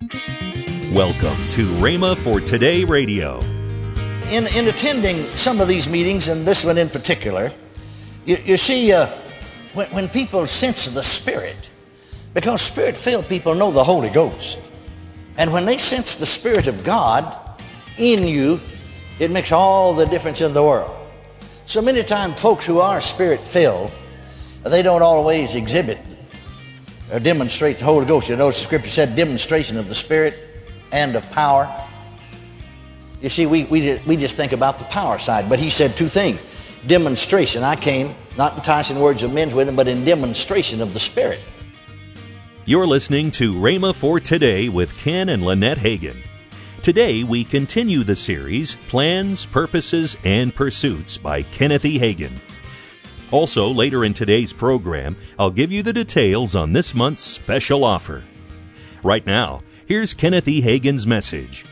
Welcome to Rhema for Today Radio. In, in attending some of these meetings, and this one in particular, you, you see, uh, when, when people sense the Spirit, because Spirit filled people know the Holy Ghost. And when they sense the Spirit of God in you, it makes all the difference in the world. So many times, folks who are Spirit filled, they don't always exhibit Uh, demonstrate the Holy Ghost. You know, the scripture said demonstration of the Spirit and of power. You see, we, we, we just think about the power side, but he said two things. Demonstration. I came, not enticing words of men's wisdom, but in demonstration of the Spirit. You're listening to Rhema for Today with Ken and Lynette Hagin. Today we continue the series Plans, Purposes, and Pursuits by Kenneth E. Hagin. Also, later in today's program, I'll give you the details on this month's special offer. Right now, here's Kenneth E. Hagin's message.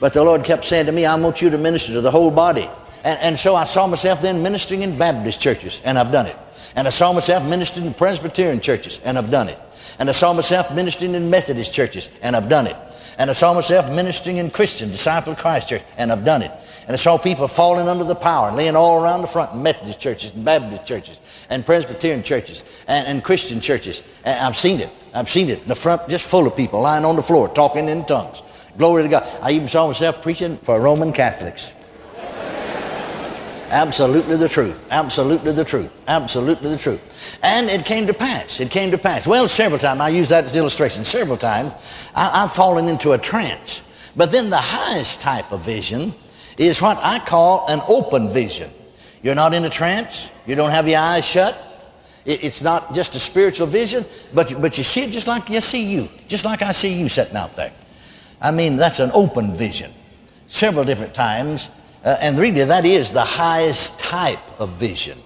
But the Lord kept saying to me, I want you to minister to the whole body. And, and so I saw myself then ministering in Baptist churches, and I've done it. And I saw myself ministering in Presbyterian churches, and I've done it. And I saw myself ministering in Methodist churches, and I've done it. And I saw myself ministering in Christian Disciple of Christ Church, and I've done it. And I saw people falling under the power and laying all around the front in Methodist churches and Baptist churches and Presbyterian churches and, and Christian churches. And I've seen it. I've seen it. In the front just full of people lying on the floor talking in tongues. Glory to God. I even saw myself preaching for Roman Catholics. Absolutely the truth. Absolutely the truth. Absolutely the truth. And it came to pass. It came to pass. Well, several times. I use that as illustration. Several times I, I've fallen into a trance. But then the highest type of vision is what I call an open vision. You're not in a trance. You don't have your eyes shut. It, it's not just a spiritual vision, but, but you see it just like you see you, just like I see you sitting out there. I mean, that's an open vision. Several different times uh, and really, that is the highest type of vision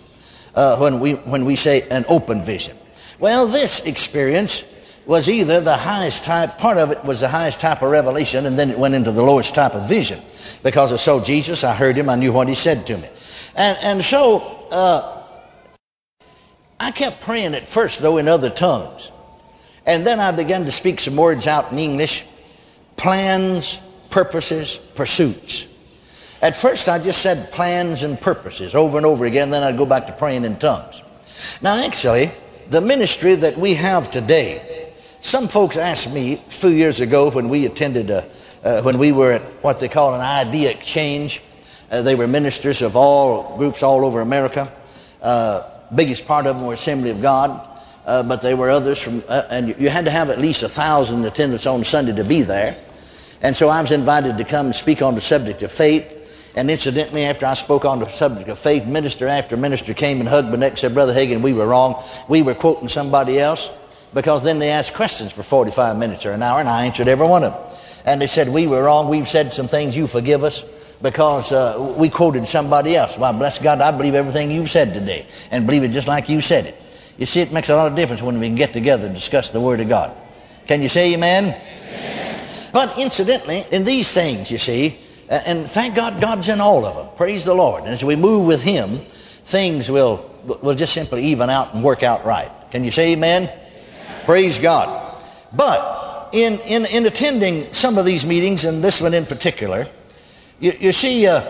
uh, when, we, when we say an open vision. Well, this experience was either the highest type, part of it was the highest type of revelation, and then it went into the lowest type of vision. Because I saw Jesus, I heard him, I knew what he said to me. And, and so, uh, I kept praying at first, though, in other tongues. And then I began to speak some words out in English plans, purposes, pursuits. At first, I just said plans and purposes over and over again, then I'd go back to praying in tongues. Now, actually, the ministry that we have today, some folks asked me a few years ago when we attended, a, uh, when we were at what they call an idea exchange. Uh, they were ministers of all groups all over America. Uh, biggest part of them were Assembly of God, uh, but there were others from, uh, and you had to have at least a thousand attendants on Sunday to be there. And so I was invited to come and speak on the subject of faith. And incidentally, after I spoke on the subject of faith, minister after minister came and hugged my neck and said, Brother Hagin, we were wrong. We were quoting somebody else because then they asked questions for 45 minutes or an hour, and I answered every one of them. And they said, We were wrong. We've said some things. You forgive us because uh, we quoted somebody else. Well, bless God, I believe everything you've said today and believe it just like you said it. You see, it makes a lot of difference when we can get together and discuss the Word of God. Can you say amen? amen. But incidentally, in these things, you see, and thank God, God's in all of them. Praise the Lord. And as we move with Him, things will, will just simply even out and work out right. Can you say amen? amen. Praise God. But in, in, in attending some of these meetings, and this one in particular, you, you see, uh,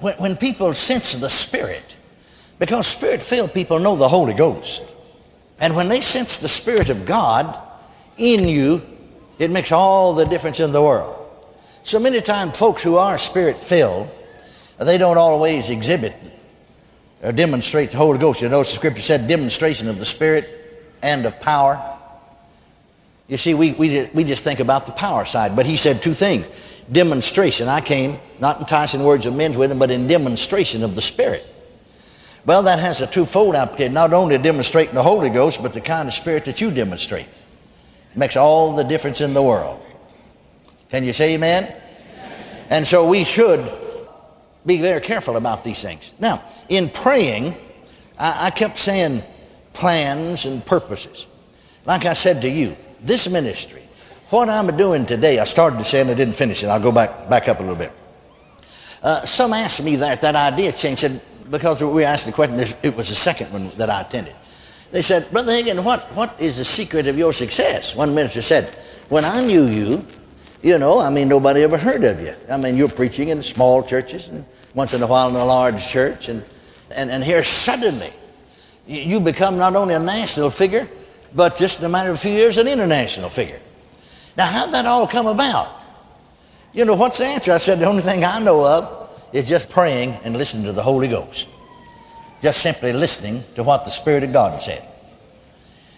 when, when people sense the Spirit, because Spirit filled people know the Holy Ghost. And when they sense the Spirit of God in you, it makes all the difference in the world. So many times, folks who are spirit filled, they don't always exhibit or demonstrate the Holy Ghost. You know, the scripture said demonstration of the Spirit and of power. You see, we, we, we just think about the power side, but he said two things. Demonstration. I came, not in enticing words of men's wisdom, but in demonstration of the Spirit. Well, that has a twofold application. Not only demonstrating the Holy Ghost, but the kind of spirit that you demonstrate. It makes all the difference in the world. Can you say amen? And so we should be very careful about these things. Now, in praying, I, I kept saying plans and purposes. Like I said to you, this ministry, what I'm doing today, I started to say and I didn't finish it. I'll go back, back up a little bit. Uh, some asked me that, that idea change, said, because we asked the question, it was the second one that I attended. They said, Brother Hagin, what, what is the secret of your success? One minister said, When I knew you, you know, I mean, nobody ever heard of you. I mean, you're preaching in small churches and once in a while in a large church. And, and, and here suddenly, you become not only a national figure, but just in a matter of a few years, an international figure. Now, how'd that all come about? You know, what's the answer? I said, the only thing I know of is just praying and listening to the Holy Ghost. Just simply listening to what the Spirit of God said.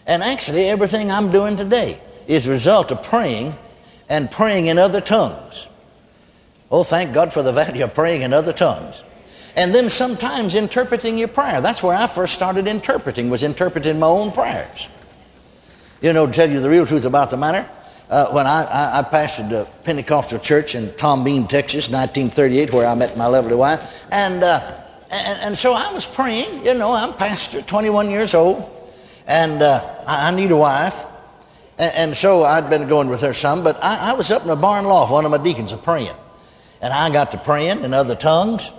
And actually, everything I'm doing today is a result of praying and praying in other tongues. Oh, thank God for the value of praying in other tongues. And then sometimes interpreting your prayer. That's where I first started interpreting, was interpreting my own prayers. You know, to tell you the real truth about the matter, uh, when I, I, I, pastored a Pentecostal church in Tom Bean, Texas, 1938, where I met my lovely wife. And, uh, and, and, so I was praying. You know, I'm pastor, 21 years old, and uh, I, I, need a wife. And, and, so I'd been going with her some, but I, I was up in the barn loft, one of my deacons, of praying. And I got to praying in other tongues,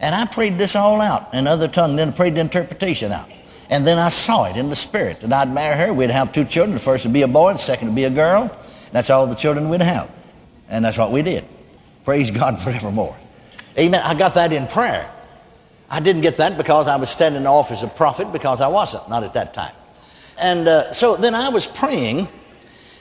and I prayed this all out in other tongues, then I prayed the interpretation out. And then I saw it in the spirit that I'd marry her. We'd have two children. The first would be a boy, the second would be a girl. That's all the children we'd have. And that's what we did. Praise God forevermore. Amen. I got that in prayer. I didn't get that because I was standing in the office of prophet because I wasn't, not at that time. And uh, so then I was praying.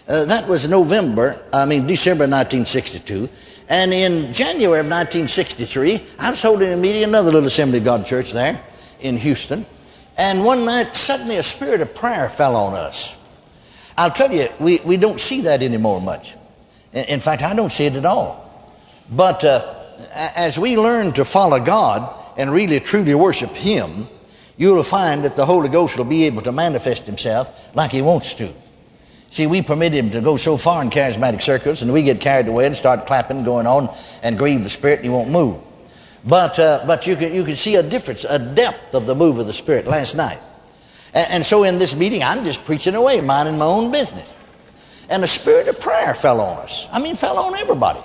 Uh, that was November, I mean, December 1962. And in January of 1963, I was holding a meeting another little Assembly of God church there in Houston. And one night, suddenly a spirit of prayer fell on us. I'll tell you, we, we don't see that anymore much. In fact, I don't see it at all. But uh, as we learn to follow God and really truly worship Him, you'll find that the Holy Ghost will be able to manifest Himself like He wants to. See, we permit Him to go so far in charismatic circles, and we get carried away and start clapping, going on, and grieve the Spirit, and He won't move. But, uh, but you, can, you can see a difference, a depth of the move of the Spirit last night. And, and so in this meeting, I'm just preaching away, minding my own business. And the spirit of prayer fell on us. I mean, fell on everybody.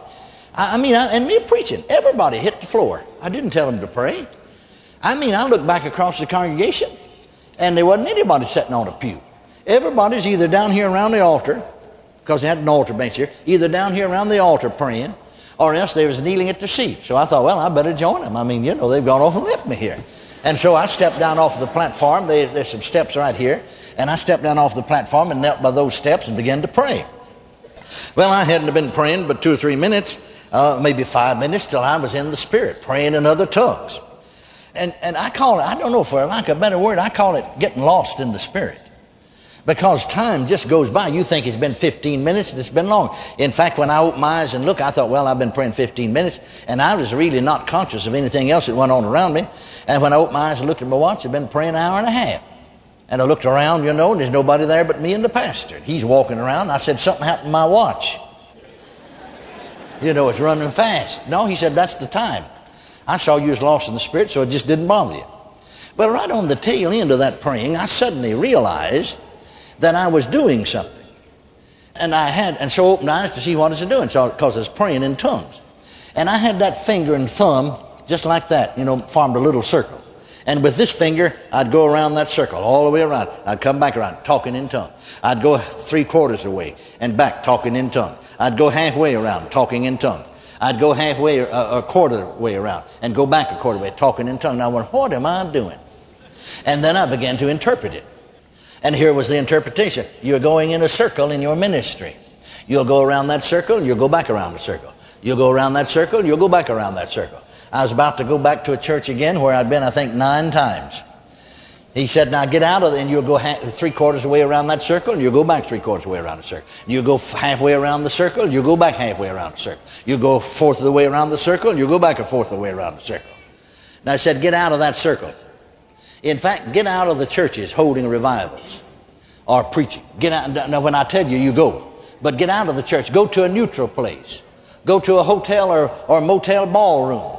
I, I mean, I, and me preaching, everybody hit the floor. I didn't tell them to pray. I mean, I looked back across the congregation, and there wasn't anybody sitting on a pew. Everybody's either down here around the altar, because they had an altar bench here, either down here around the altar praying, or else they was kneeling at the seat. So I thought, well, I better join them. I mean, you know, they've gone off and left me here. And so I stepped down off the platform. They, there's some steps right here. And I stepped down off the platform and knelt by those steps and began to pray. Well, I hadn't been praying but two or three minutes, uh, maybe five minutes, till I was in the Spirit, praying in other tongues. And, and I call it, I don't know for lack of a better word, I call it getting lost in the Spirit. Because time just goes by. You think it's been 15 minutes, and it's been long. In fact, when I opened my eyes and looked, I thought, well, I've been praying 15 minutes, and I was really not conscious of anything else that went on around me. And when I opened my eyes and looked at my watch, I'd been praying an hour and a half. And I looked around, you know, and there's nobody there but me and the pastor. He's walking around. I said, something happened to my watch. You know, it's running fast. No, he said, that's the time. I saw you was lost in the spirit, so it just didn't bother you. But right on the tail end of that praying, I suddenly realized that I was doing something. And I had, and so opened eyes to see what I was doing, so because I was praying in tongues. And I had that finger and thumb just like that, you know, formed a little circle. And with this finger, I'd go around that circle, all the way around. I'd come back around, talking in tongues. I'd go three quarters away and back, talking in tongues. I'd go halfway around, talking in tongues. I'd go halfway, a, uh, a quarter way around, and go back a quarter way, talking in tongues. Now, I went, what am I doing? And then I began to interpret it. And here was the interpretation. You're going in a circle in your ministry. You'll go around that circle, and you'll go back around the circle. You'll go around that circle, and you'll go back around that circle. I was about to go back to a church again where I'd been, I think, nine times. He said, now get out of there and you'll go ha- three quarters away around that circle and you'll go back three quarters away around the circle. You'll go halfway around the circle and you'll go back halfway around the circle. You'll go fourth of the way around the circle and you'll go back a fourth of the way around the circle. Now I said, get out of that circle. In fact, get out of the churches holding revivals or preaching. Get out. Now, when I tell you, you go. But get out of the church. Go to a neutral place. Go to a hotel or, or motel ballroom.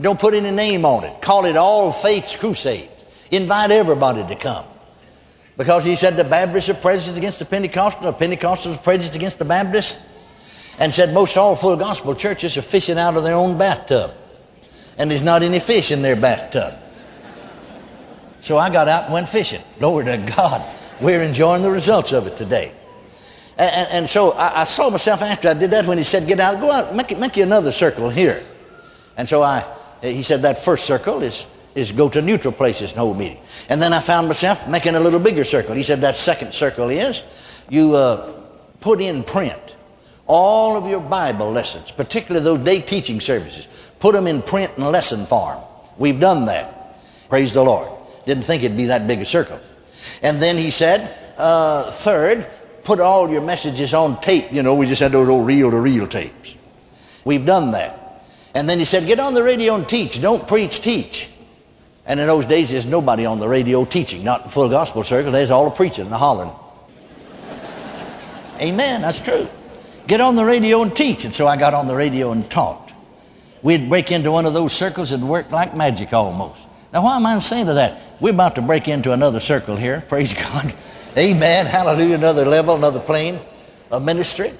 Don't put any name on it. Call it All Faiths Crusade. Invite everybody to come. Because he said the Baptists are prejudiced against the Pentecostal, the Pentecostals are prejudiced against the Baptists. And said most all full gospel churches are fishing out of their own bathtub. And there's not any fish in their bathtub. So I got out and went fishing. Glory to God. We're enjoying the results of it today. And, and so I, I, saw myself after I did that when he said, Get out, go out, make, make you another circle here. And so I, he said, That first circle is, is go to neutral places and hold meeting. And then I found myself making a little bigger circle. He said, That second circle is you uh, put in print all of your Bible lessons, particularly those day teaching services. Put them in print and lesson form. We've done that. Praise the Lord. Didn't think it'd be that big a circle. And then he said, uh, third, put all your messages on tape. You know, we just had those old reel to reel tapes. We've done that. And then he said, get on the radio and teach. Don't preach, teach. And in those days, there's nobody on the radio teaching, not in full gospel circle. There's all the preaching and the hollering. Amen, that's true. Get on the radio and teach. And so I got on the radio and taught. We'd break into one of those circles and work like magic almost. Now, why am I saying to that? We're about to break into another circle here. Praise God. Amen. Hallelujah. Another level, another plane of ministry.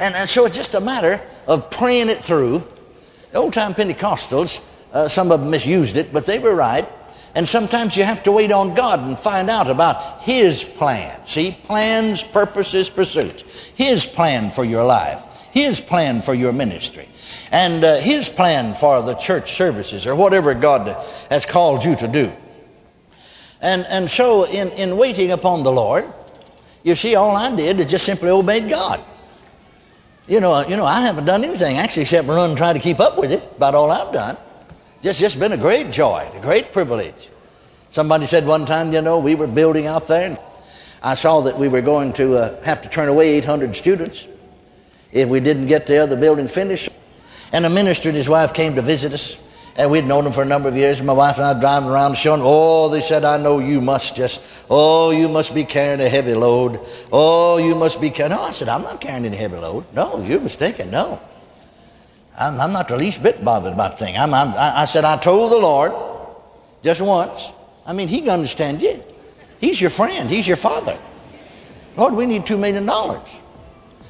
And, and so it's just a matter of praying it through. The old time Pentecostals, uh, some of them misused it, but they were right. And sometimes you have to wait on God and find out about His plan. See, plans, purposes, pursuits. His plan for your life, His plan for your ministry, and uh, His plan for the church services or whatever God has called you to do. And, and so, in, in waiting upon the Lord, you see, all I did is just simply obeyed God. You know, you know, I haven't done anything actually except run and try to keep up with it. About all I've done. Just, just been a great joy, a great privilege. Somebody said one time, you know, we were building out there, and I saw that we were going to uh, have to turn away 800 students if we didn't get the other building finished. And a minister and his wife came to visit us. And we'd known them for a number of years. My wife and I driving around showing, oh, they said, I know you must just, oh, you must be carrying a heavy load. Oh, you must be carrying. No, I said, I'm not carrying any heavy load. No, you're mistaken. No. I'm, I'm not the least bit bothered about the thing. I'm, I'm, I said, I told the Lord just once. I mean, He can understand you. He's your friend, He's your father. Lord, we need $2 million.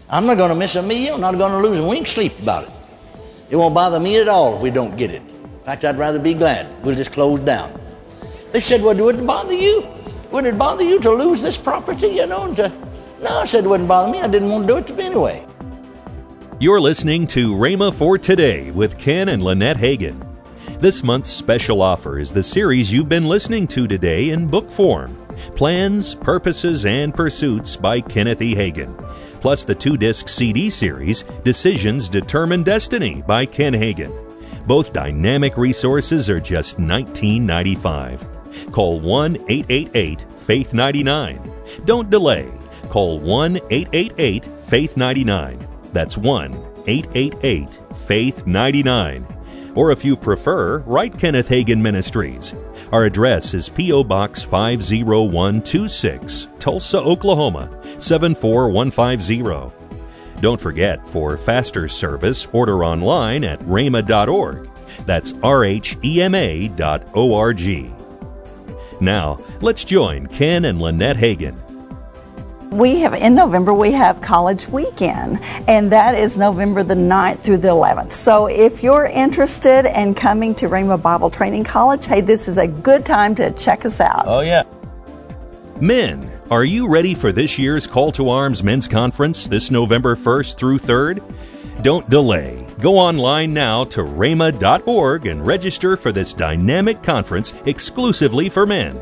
I'm not going to miss a meal, I'm not going to lose a wink sleep about it. It won't bother me at all if we don't get it. In fact, I'd rather be glad. We'll just close down. They said, Well, it would it bother you? Would it bother you to lose this property, you know? To... No, I said it wouldn't bother me. I didn't want to do it to me anyway. You're listening to Rhema for Today with Ken and Lynette Hagin. This month's special offer is the series you've been listening to today in book form Plans, Purposes, and Pursuits by Kenneth E. Hagin, plus the two disc CD series Decisions Determine Destiny by Ken Hagin. Both dynamic resources are just $19.95. Call 1 888 Faith 99. Don't delay. Call 1 888 Faith 99. That's 1 888 Faith 99. Or if you prefer, write Kenneth Hagin Ministries. Our address is P.O. Box 50126, Tulsa, Oklahoma 74150. Don't forget, for faster service, order online at rhema.org. That's R-H-E-M-A dot O-R-G. Now, let's join Ken and Lynette Hagin. We have, in November, we have College Weekend, and that is November the 9th through the 11th. So if you're interested in coming to Rhema Bible Training College, hey, this is a good time to check us out. Oh, yeah. Men, are you ready for this year's Call to Arms Men's Conference this November 1st through 3rd? Don't delay. Go online now to rhema.org and register for this dynamic conference exclusively for men.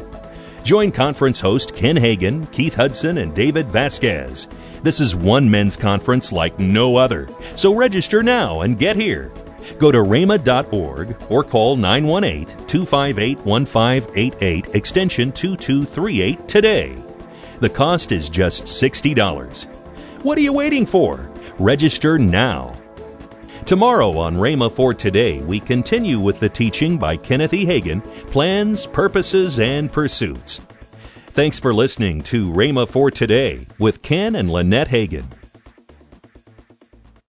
Join conference host Ken Hagin, Keith Hudson, and David Vasquez. This is one men's conference like no other, so register now and get here. Go to rhema.org or call 918 258 1588 extension 2238 today. The cost is just $60. What are you waiting for? Register now. Tomorrow on Rhema for Today, we continue with the teaching by Kenneth E. Hagin Plans, Purposes, and Pursuits. Thanks for listening to Rhema for Today with Ken and Lynette Hagin.